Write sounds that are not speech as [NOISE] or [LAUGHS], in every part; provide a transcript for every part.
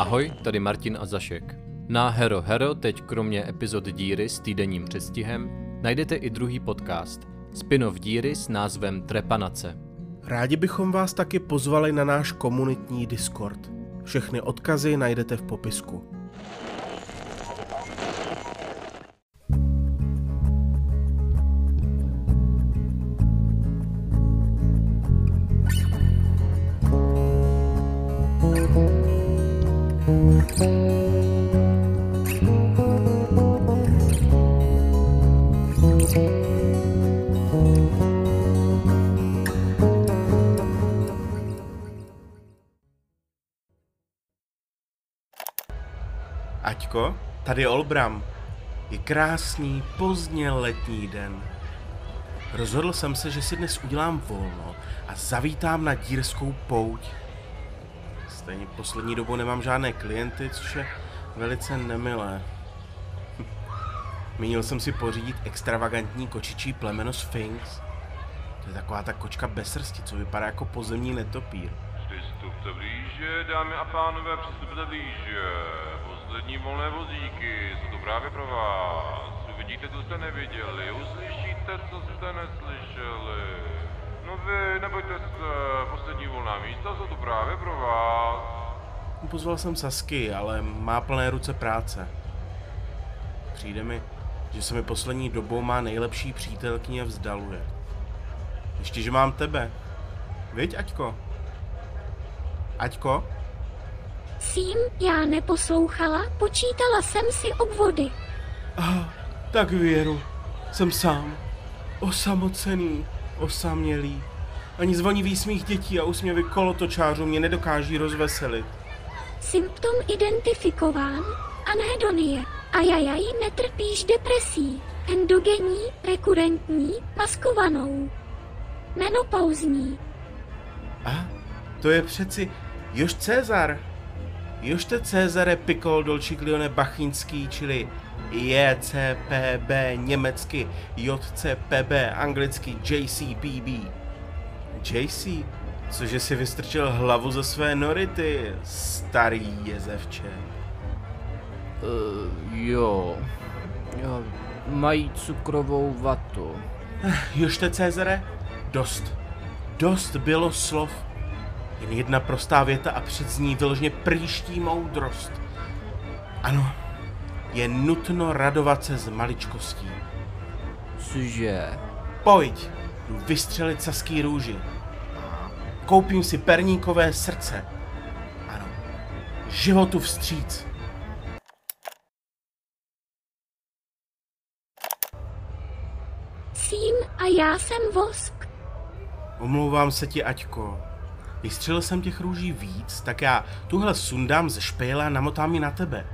Ahoj, tady Martin a Zašek. Na Hero Hero teď kromě epizod Díry s týdenním předstihem najdete i druhý podcast, spin-off Díry s názvem Trepanace. Rádi bychom vás taky pozvali na náš komunitní Discord. Všechny odkazy najdete v popisku. Olbram. Je krásný pozdně letní den. Rozhodl jsem se, že si dnes udělám volno a zavítám na dírskou pouť. Stejně poslední dobou nemám žádné klienty, což je velice nemilé. [LAUGHS] Mínil jsem si pořídit extravagantní kočičí plemeno Sphinx. To je taková ta kočka bez srsti, co vypadá jako pozemní netopír. Přistupte blíže, dámy a pánové, přistupte blíže. Poslední volné vozíky jsou to právě pro vás. Uvidíte, co jste neviděli, uslyšíte, co jste neslyšeli. No vy, nebojte se, poslední volná místa jsou to právě pro vás. Pozval jsem Sasky, ale má plné ruce práce. Přijde mi, že se mi poslední dobou má nejlepší přítelkyně vzdaluje. Ještě, že mám tebe. Viď, Aťko? Aťko? Sím, já neposlouchala, počítala jsem si obvody. Ah, tak věru. Jsem sám. Osamocený, osamělý. Ani zvoní výsmích dětí a úsměvy kolotočářů mě nedokáží rozveselit. Symptom identifikován, anedonie. A jajaj, netrpíš depresí. Endogenní, rekurentní, maskovanou. Menopauzní. A? To je přeci Jož Cezar. Jožte Cezare Pikol Dolčiklione Bachinský, čili JCPB německy, JCPB anglicky JCPB. JC? Cože si vystrčil hlavu ze své nory, ty starý jezevče. Uh, jo. jo. Mají cukrovou vatu. Jožte Cezare, dost. Dost bylo slov. Jen jedna prostá věta a před ní vyložně prýští moudrost. Ano, je nutno radovat se z maličkostí. Cože? Pojď, jdu vystřelit saský růži. Koupím si perníkové srdce. Ano, životu vstříc. Sím a já jsem vosk. Omlouvám se ti, Aťko. Vystřelil jsem těch růží víc, tak já tuhle sundám ze špejle a namotám ji na tebe.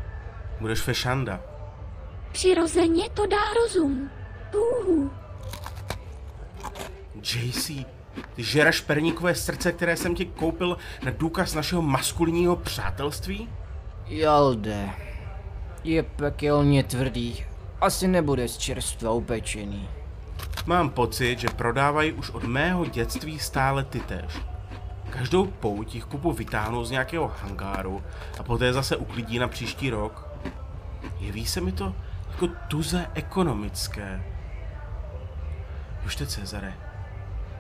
Budeš fešanda. Přirozeně to dá rozum. Uhu. JC, ty žereš perníkové srdce, které jsem ti koupil na důkaz našeho maskulinního přátelství? Jalde. Je pekelně tvrdý. Asi nebude z čerstva upečený. Mám pocit, že prodávají už od mého dětství stále ty též. Každou pouť jich kupu vytáhnou z nějakého hangáru a poté zase uklidí na příští rok. Jeví se mi to jako tuze ekonomické. Už Cezare,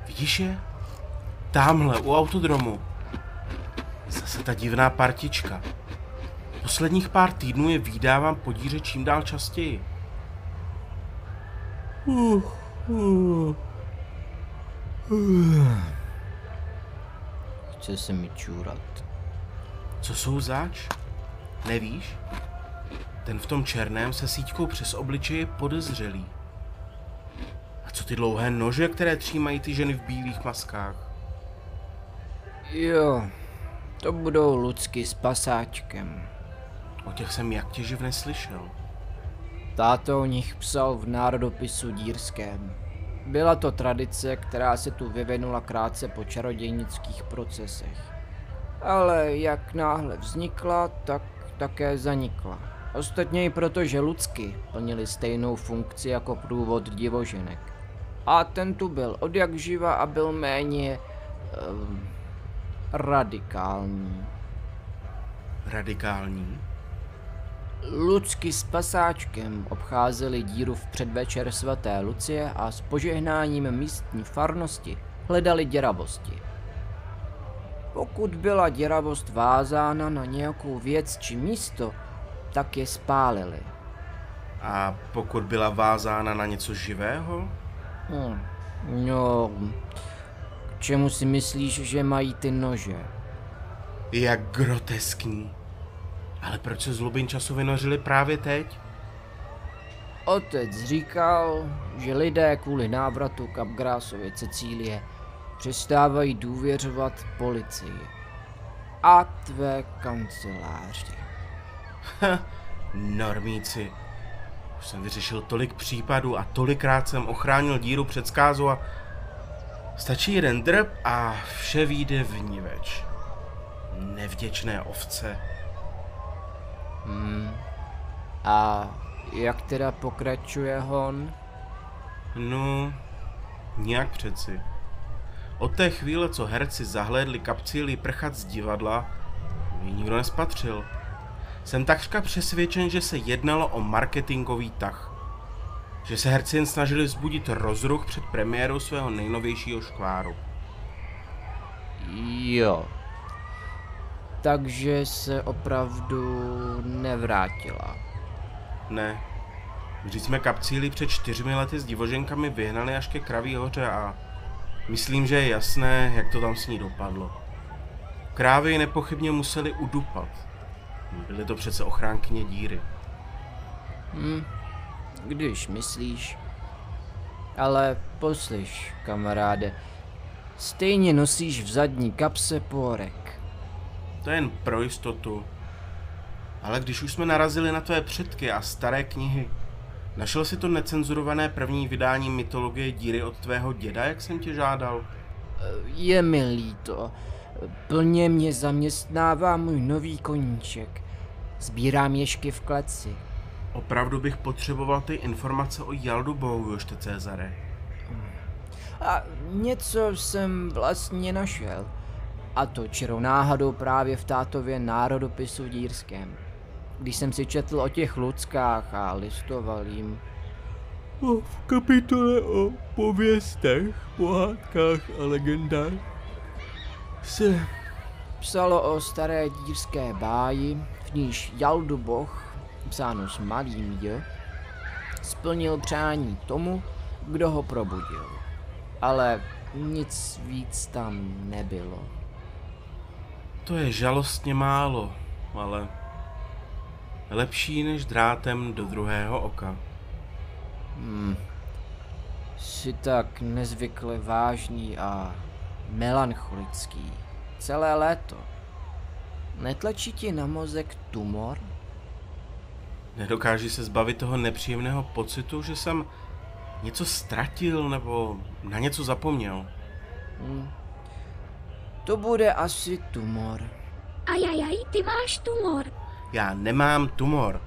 vidíš je? Támhle u autodromu. Zase ta divná partička. Posledních pár týdnů je výdávám po díře čím dál častěji. Uh, uh. Uh. Chce se mi čůrat. Co jsou zač? Nevíš? Ten v tom černém se síťkou přes obličeje je podezřelý. A co ty dlouhé nože, které třímají ty ženy v bílých maskách? Jo, to budou Lucky s pasáčkem. O těch jsem jak těživ neslyšel. Táto o nich psal v národopisu dírském. Byla to tradice, která se tu vyvinula krátce po čarodějnických procesech. Ale jak náhle vznikla, tak také zanikla. Ostatně i proto, že Lucky plnili stejnou funkci jako průvod divoženek. A ten tu byl od jak živa a byl méně... Um, radikální. radikální? Lucky s pasáčkem obcházeli díru v předvečer svaté Lucie a s požehnáním místní farnosti hledali děravosti. Pokud byla děravost vázána na nějakou věc či místo, tak je spálili. A pokud byla vázána na něco živého? Hm. No, k čemu si myslíš, že mají ty nože? Jak groteskní. Ale proč se zlobin času vynořili právě teď? Otec říkal, že lidé kvůli návratu k Abgrásově Cecílie přestávají důvěřovat policii a tvé kanceláři. Normíci. Už jsem vyřešil tolik případů a tolikrát jsem ochránil díru před zkázu a stačí jeden drb a vše vyjde vníveč. Nevděčné ovce. Hmm. A jak teda pokračuje hon? No, nějak přeci. Od té chvíle, co herci zahlédli kapcíli prchat z divadla, ji nikdo nespatřil. Jsem takřka přesvědčen, že se jednalo o marketingový tah. Že se herci jen snažili vzbudit rozruch před premiérou svého nejnovějšího škváru. Jo. Takže se opravdu nevrátila. Ne. Vždyť jsme kapcíli před čtyřmi lety s divoženkami vyhnali až ke Kraví hoře a myslím, že je jasné, jak to tam s ní dopadlo. Krávy ji nepochybně museli udupat. Byly to přece ochránkyně díry. Hm, když myslíš. Ale poslyš, kamaráde, stejně nosíš v zadní kapse pórek. To je jen pro jistotu. Ale když už jsme narazili na tvé předky a staré knihy, našel si to necenzurované první vydání mytologie díry od tvého děda, jak jsem tě žádal? Je mi líto. Plně mě zaměstnává můj nový koníček. Sbírám ješky v kleci. Opravdu bych potřeboval ty informace o Jaldu Bohujošte Cezare. A něco jsem vlastně našel. A to čirou náhodou právě v tátově národopisu dírském. Když jsem si četl o těch ludskách a listoval jim. V kapitole o pověstech, pohádkách a legendách se Psalo o staré dírské báji, v níž Jaldu boh, psáno s malým j, splnil přání tomu, kdo ho probudil. Ale nic víc tam nebylo. To je žalostně málo, ale lepší než drátem do druhého oka. Hmm. Jsi tak nezvykle vážný a melancholický. Celé léto. Netlačí ti na mozek tumor? Nedokáži se zbavit toho nepříjemného pocitu, že jsem něco ztratil nebo na něco zapomněl. Hm. To bude asi tumor. Ajajaj, ty máš tumor. Já nemám tumor.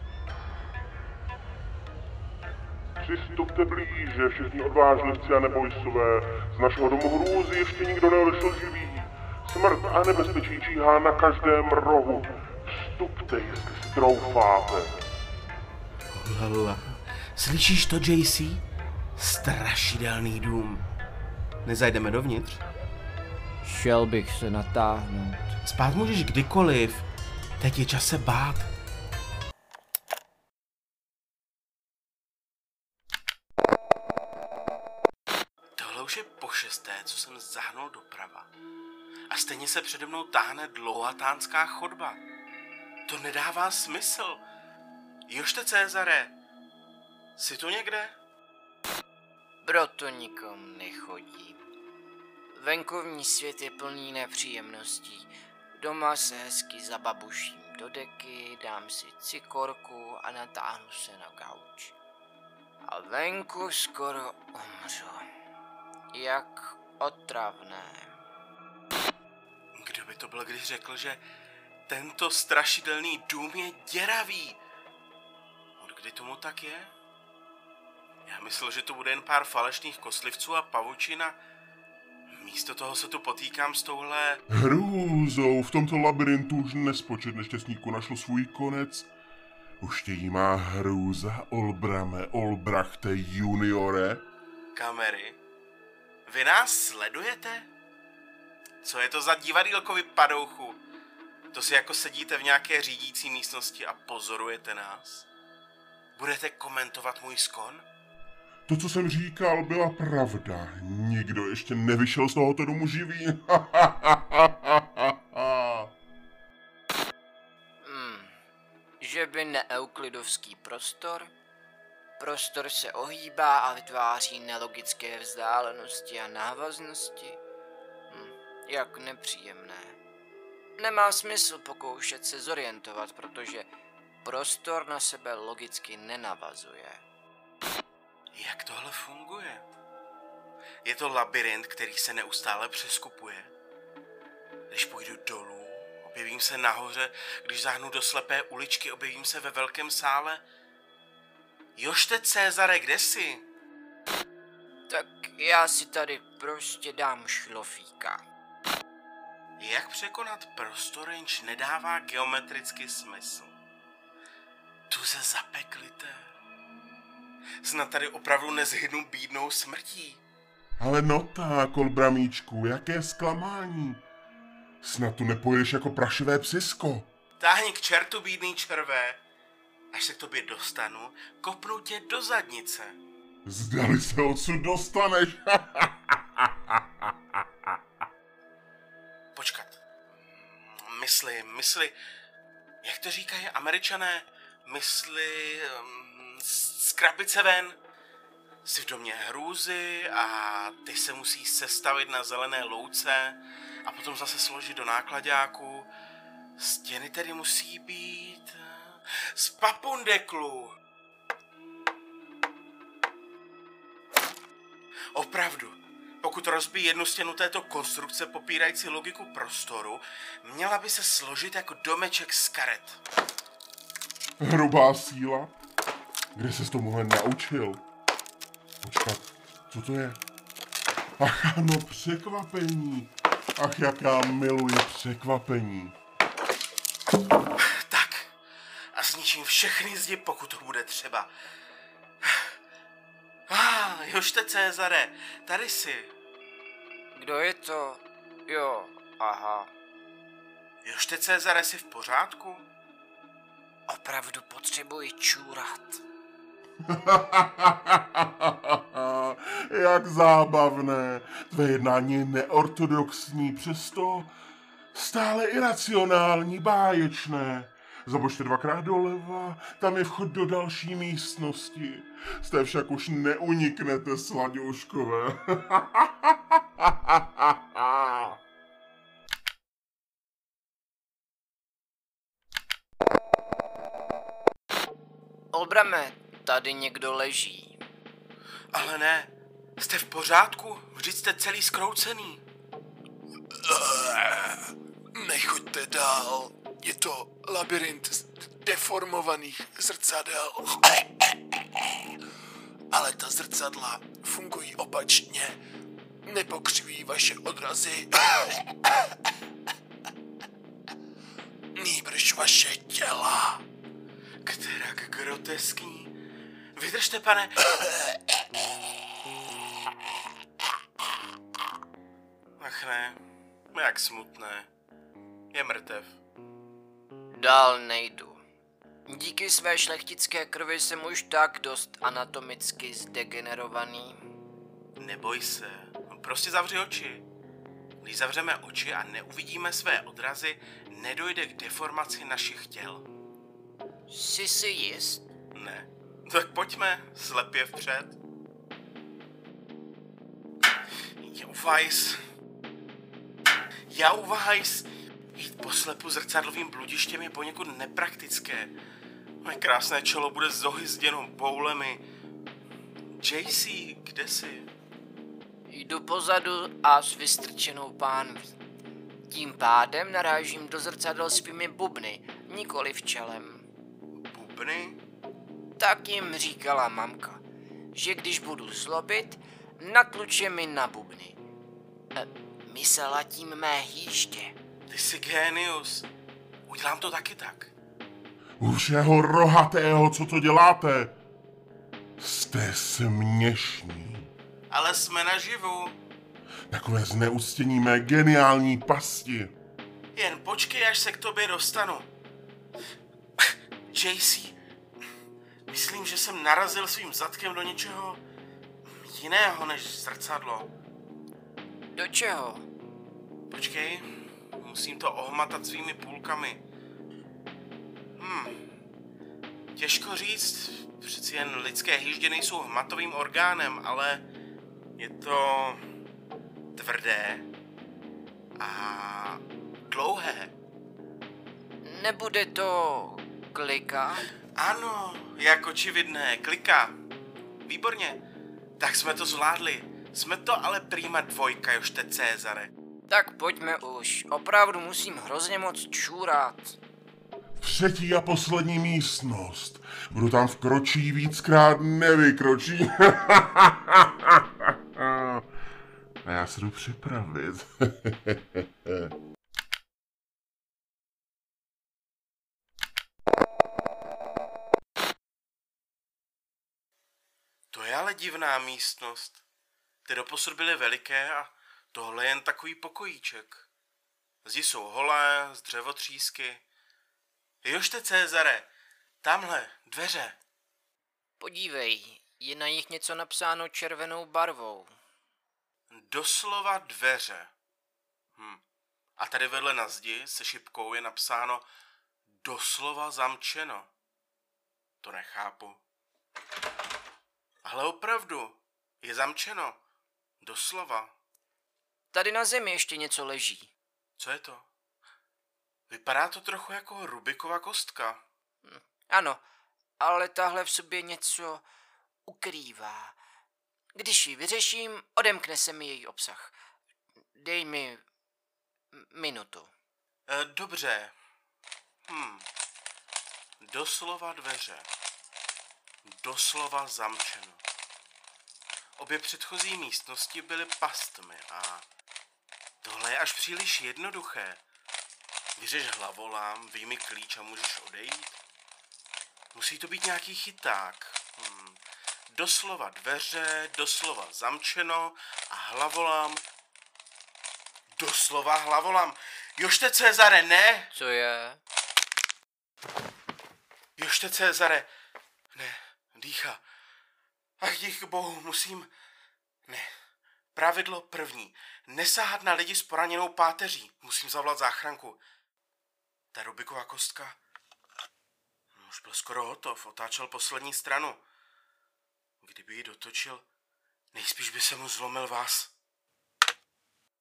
Přistupte blíže, všichni odvážlivci a nebojsové. Z našeho domu hrůzy ještě nikdo neodešel živý. Smrt a nebezpečí číhá na každém rohu. Vstupte, jestli si troufáte. Lala. Slyšíš to, JC? Strašidelný dům. Nezajdeme dovnitř? Šel bych se natáhnout. Spát můžeš kdykoliv. Teď je čas se bát. Tohle už je po šesté, co jsem zahnul doprava. A stejně se přede mnou táhne dlouhatánská chodba. To nedává smysl. Jožte Cezare, jsi tu někde? Proto nikom nechodí. Venkovní svět je plný nepříjemností. Doma se hezky zababuším do deky, dám si cikorku a natáhnu se na gauč. A venku skoro umřu. Jak otravné. Kdo by to byl, když řekl, že tento strašidelný dům je děravý? Od kdy tomu tak je? Já myslel, že to bude jen pár falešných koslivců a pavučina. Místo toho se tu potýkám s touhle... Hrůzou, v tomto labirintu už nespočet nešťastníků našlo svůj konec. Už tě jí má hrůza, Olbrame, Olbrachte, juniore. kamery. Vy nás sledujete? Co je to za divadýlko vy padouchu? To si jako sedíte v nějaké řídící místnosti a pozorujete nás? Budete komentovat můj skon? To, co jsem říkal, byla pravda. Nikdo ještě nevyšel z tohoto domu živý. [LAUGHS] Hmm. Že by neeuklidovský prostor? Prostor se ohýbá a vytváří nelogické vzdálenosti a návaznosti. Hm. Jak nepříjemné. Nemá smysl pokoušet se zorientovat, protože prostor na sebe logicky nenavazuje. Jak tohle funguje? Je to labirint, který se neustále přeskupuje. Když půjdu dolů, objevím se nahoře, když záhnu do slepé uličky, objevím se ve velkém sále. Jošte Cezare, kde jsi? Tak já si tady prostě dám šlofíka. Jak překonat prostor, jenž nedává geometrický smysl? Tu se zapeklité. Snad tady opravdu nezhydnu bídnou smrtí. Ale no tak, Olbramíčku, jaké zklamání. Snad tu nepojedeš jako prašivé psisko. Táhni k čertu, bídný červé. Až se k tobě dostanu, kopnu tě do zadnice. Zdali se odsud dostaneš. Počkat. Mysli, mysli. Jak to říkají američané? Mysli... Um, z krabice ven. Jsi v domě hrůzy a ty se musí sestavit na zelené louce a potom zase složit do nákladáku. Stěny tedy musí být... Z papundeklu. Opravdu, pokud rozbíjí jednu stěnu této konstrukce popírající logiku prostoru, měla by se složit jako domeček z karet. Hrubá síla? Kde se s tomuhle naučil? Počkat, co to je? Ach ano, překvapení. Ach, jak já miluji překvapení. Tak, a zničím všechny zdi, pokud to bude třeba. Ah, Jošte Cezare, tady jsi. Kdo je to? Jo, aha. Jošte Cezare, jsi v pořádku? Opravdu potřebuji čůrat. [LAUGHS] Jak zábavné. Tvé jednání je neortodoxní, přesto stále iracionální, báječné. Zabožte dvakrát doleva, tam je vchod do další místnosti. Z té však už neuniknete, sladěuškové. [LAUGHS] Olbrame, tady někdo leží. Ale ne, jste v pořádku? Vždyť jste celý skroucený. Nechoďte dál. Je to labirint deformovaných zrcadel. Ale ta zrcadla fungují opačně. Nepokřiví vaše odrazy. Nýbrž vaše těla. Kterak groteskní. Vydržte, pane. Ach ne, jak smutné. Je mrtev. Dál nejdu. Díky své šlechtické krvi jsem už tak dost anatomicky zdegenerovaný. Neboj se, prostě zavři oči. Když zavřeme oči a neuvidíme své odrazy, nedojde k deformaci našich těl. Jsi si jist? Ne. Tak pojďme, slepě vpřed. Jau Weiss. Jau Weiss. Jít po slepu zrcadlovým bludištěm je poněkud nepraktické. Moje krásné čelo bude zohyzděno boulemi. JC, kde jsi? Jdu pozadu a s vystrčenou pánví. Tím pádem narážím do zrcadel svými bubny, nikoli v čelem. Bubny? Tak jim říkala mamka, že když budu zlobit, natluče mi na bubny. E, my se latím mé hýště. Ty jsi génius. Udělám to taky tak. Už jeho rohatého, co to děláte? Jste směšní. Ale jsme naživu. Takové zneústění mé geniální pasti. Jen počkej, až se k tobě dostanu. [LAUGHS] JC, myslím, že jsem narazil svým zadkem do něčeho jiného než zrcadlo. Do čeho? Počkej, musím to ohmatat svými půlkami. Hm, těžko říct, přeci jen lidské hýždě nejsou hmatovým orgánem, ale je to tvrdé a dlouhé. Nebude to klika? Ano, jak očividné, klika. Výborně, tak jsme to zvládli. Jsme to ale prýma dvojka, jožte Cezare. Tak pojďme už. Opravdu musím hrozně moc čůrat. Třetí a poslední místnost. Kdo tam vkročí víckrát, nevykročí. [LAUGHS] A já se jdu připravit. [LAUGHS] To je ale divná místnost. Ty doposud byly veliké a tohle je jen takový pokojíček. Zdi jsou holé, z dřevotřísky. Jožte Cezare, tamhle, dveře. Podívej, je na nich něco napsáno červenou barvou. Doslova dveře. Hm. A tady vedle na zdi se šipkou je napsáno doslova zamčeno. To nechápu. Ale opravdu, je zamčeno. Doslova. Tady na zemi ještě něco leží. Co je to? Vypadá to trochu jako Rubikova kostka. Ano, ale tahle v sobě něco ukrývá. Když ji vyřeším, odemkne se mi její obsah. Dej mi minutu. E, dobře. Hm. Doslova dveře. Doslova zamčeno. Obě předchozí místnosti byly pastmi a tohle je až příliš jednoduché. Vyřeš hlavolám, vyjmi klíč a můžeš odejít. Musí to být nějaký chyták. Hm. Doslova dveře, doslova zamčeno a hlavolám. Doslova hlavolám. Jožte Cezare, ne! Co je? Jožte Cezare. Ne, dýcha. Ach, díky bohu, musím... Ne. Pravidlo první. Nesáhat na lidi s poraněnou páteří. Musím zavolat záchranku. Ta Rubiková kostka... Už byl skoro hotov, otáčel poslední stranu. Kdyby ji dotočil, nejspíš by se mu zlomil vás.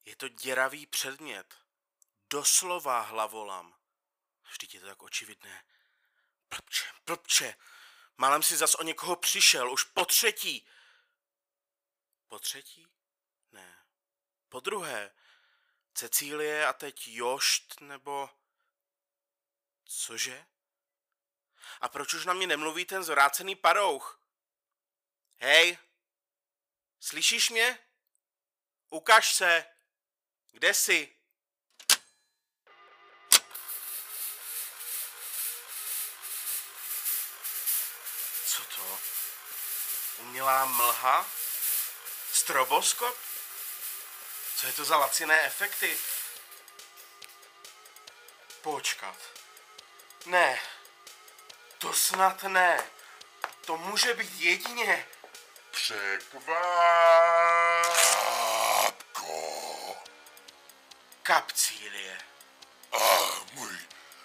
Je to děravý předmět. Doslova hlavolam. Vždyť je to tak očividné. Blbče, blbče. Málem si zas o někoho přišel, už po třetí. Po třetí? Ne. Po druhé. Cecílie a teď Jošt, nebo... Cože? A proč už na mě nemluví ten zvrácený padouch? Hej! Slyšíš mě? Ukaž se! Kde jsi? Umělá mlha? Stroboskop? Co je to za laciné efekty? Počkat. Ne. To snad ne. To může být jedině. Překvápko. Kapcílie. A můj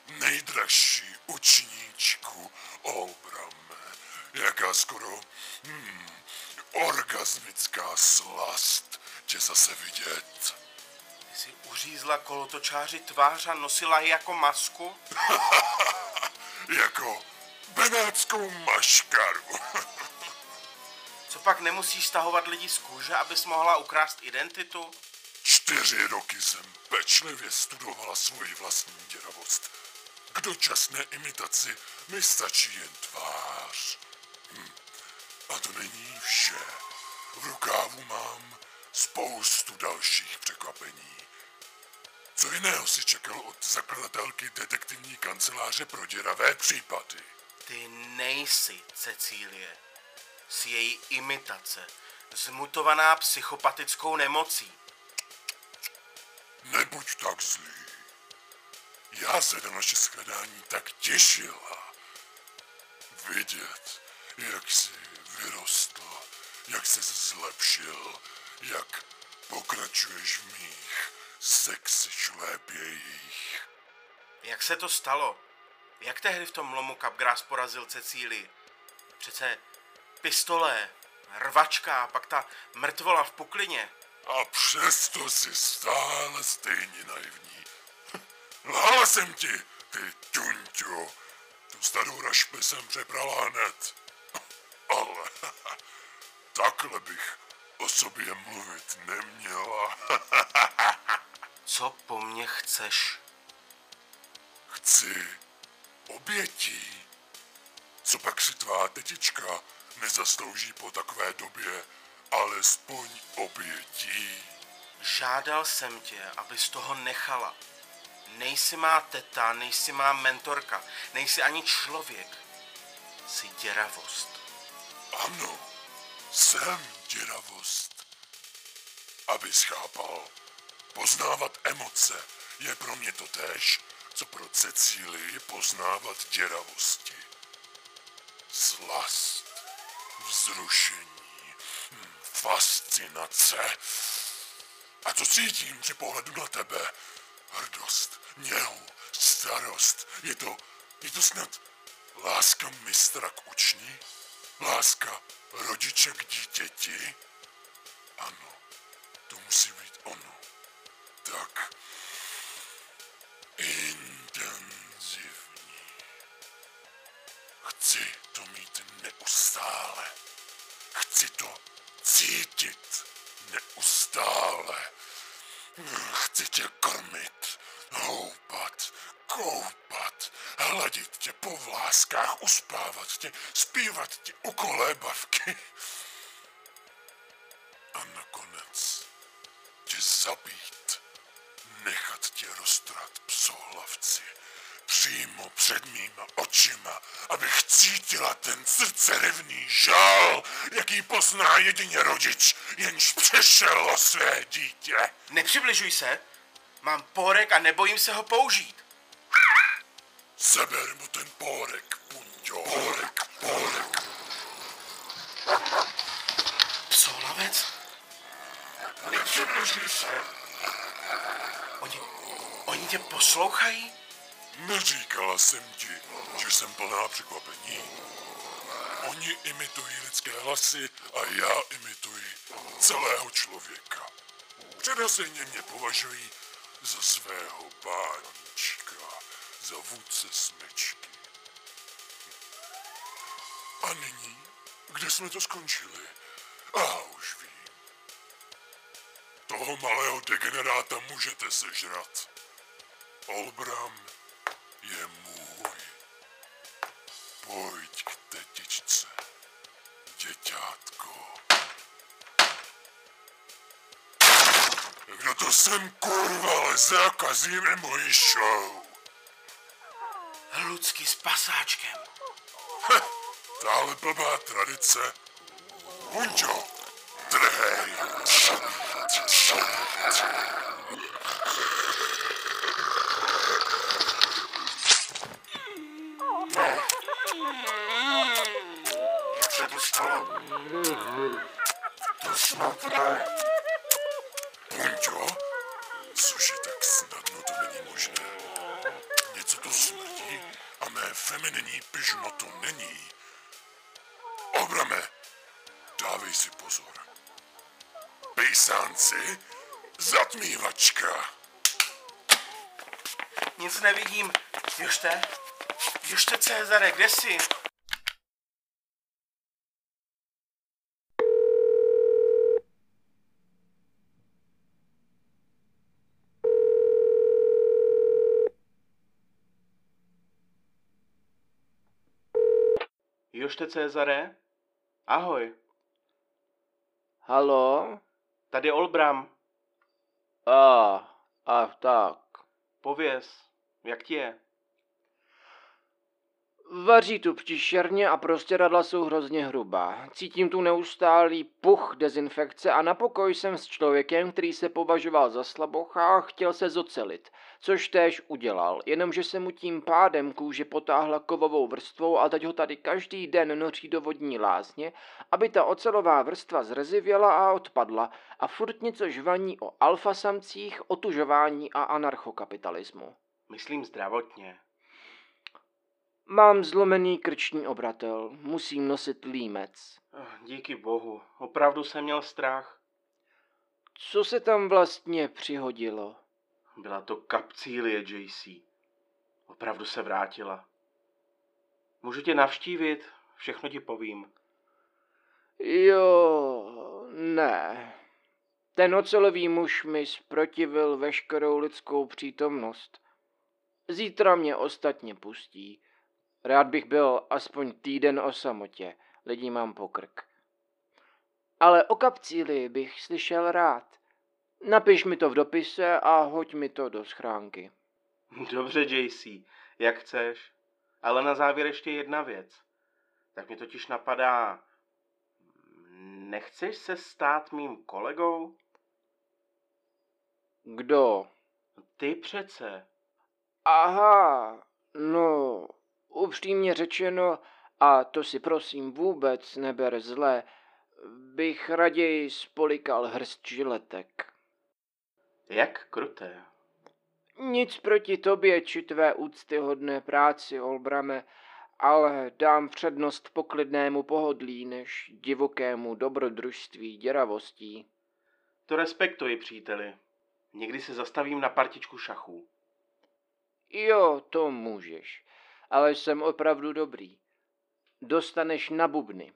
nejdražší učníčku Olbrame, jaká skoro hmm, orgasmická slast tě zase vidět. Ty jsi uřízla kolotočáři tvář a nosila ji jako masku? [LAUGHS] Jako benátskou maškaru. [LAUGHS] Co pak nemusíš stahovat lidi z kůže, abys mohla ukrást identitu? Čtyři roky jsem pečlivě studovala svoji vlastní děravost. K dočasné imitaci mi stačí jen tvář. A to není vše. V rukávu mám spoustu dalších překvapení. Co jiného si čekal od zakladatelky detektivní kanceláře pro děravé případy? Ty nejsi Cecílie. Jsi její imitace. Zmutovaná psychopatickou nemocí. Nebuď tak zlý. Já se na naše shledání tak těšila. Vidět, jak jsi vyrostl, jak se zlepšil, jak pokračuješ v mých sexy šlépějích. Jak se to stalo? Jak tehdy v tom lomu Capgras porazil Cecílii? Přece pistole, rvačka, pak ta mrtvola v puklině. A přesto jsi stále stejně naivní. [LAUGHS] Lhala jsem ti, ty tuňťo. Tu starou rašpi jsem přebrala hned. Ale [LAUGHS] takhle bych o sobě mluvit neměla. Co po mně chceš? Chci obětí. Co pak si tvá tetička nezaslouží po takové době alespoň obětí? Žádal jsem tě, abys toho nechala. Nejsi má teta, nejsi má mentorka, nejsi ani člověk. Jsi děravost. Ano, jsem děravost. Abys chápal, poznávat emoce je pro mě to též, co pro Cecílii poznávat děravosti. Slast, vzrušení, hm, fascinace. A co cítím při pohledu na tebe? Hrdost, něhu, starost. Je to, je to snad láska mistra k učni? Láska rodiče k dítěti? Ano, to musí být ono. Tak intenzivní. Chci to mít neustále. Chci to cítit neustále. Chci tě krmit, houpat, koupat, hladit tě po vláskách, uspávat tě, zpívat ti ukolébavky. A nakonec tě zabít, nechat tě roztrat psohlavci přímo před mýma očima, abych cítila ten srdcerivný žal, jaký pozná jedině rodič, jenž přešel o své dítě. Nepřibližuj se. Mám pórek a nebojím se ho použít. Seber mu ten pórek, punďo. Pórek, pórek. Psohlavec? Nepřibližuj se. Oni, oni tě poslouchají? Neříkala jsem ti, že jsem plná překvapení. Oni imitují lidské hlasy a já imituji celého člověka. Přirozeně mě považují za svého pánička, za vůdce smečky. A nyní, kde jsme to skončili? A už vím. Toho malého degeneráta můžete sežrat. Olbram je můj. Pojď k tetičce, děťátko. Kdo to sem kurva leze a kazí mi moji show? Lucky s pasáčkem. Táhle blbá tradice. Hunďo, trhej. Jak se to stalo? To smutné. Hunďo? Cože tak snadno to není možné. Něco to smrdí a mé femininní pyžmo to není. Obrame, dávej si pozor. Pejsánci, zatmívačka. Nic nevidím. Jušte? Jušte Cezare, kde jsi? Jošte Cezare? Ahoj. Halo? Tady Olbram. A, a tak. Pověz, jak ti je? Vaří tu příšerně a prostěradla jsou hrozně hrubá. Cítím tu neustálý puch dezinfekce a na pokoj jsem s člověkem, který se považoval za slabocha a chtěl se zocelit, což též udělal, jenomže se mu tím pádem kůže potáhla kovovou vrstvou a teď ho tady každý den noří do vodní lázně, aby ta ocelová vrstva zrezivěla a odpadla a furt něco žvaní o alfasamcích, otužování a anarchokapitalismu. Myslím zdravotně. Mám zlomený krční obratel, musím nosit límec. Díky bohu, opravdu jsem měl strach. Co se tam vlastně přihodilo? Byla to kapcílie, JC. Opravdu se vrátila. Můžu tě navštívit, všechno ti povím. Jo, ne. Ten ocelový muž mi zprotivil veškerou lidskou přítomnost. Zítra mě ostatně pustí. Rád bych byl aspoň týden o samotě. Lidi mám pokrk. Ale o kapcíli bych slyšel rád. Napiš mi to v dopise a hoď mi to do schránky. Dobře, JC, jak chceš. Ale na závěr ještě jedna věc. Tak mi totiž napadá, nechceš se stát mým kolegou? Kdo? Ty přece. Aha, no, upřímně řečeno, a to si prosím vůbec neber zle, bych raději spolikal hrst žiletek. Jak kruté. Nic proti tobě či tvé úctyhodné práci, Olbrame, ale dám přednost poklidnému pohodlí než divokému dobrodružství děravostí. To respektuji, příteli. Někdy se zastavím na partičku šachů. Jo, to můžeš, ale jsem opravdu dobrý. Dostaneš na bubny.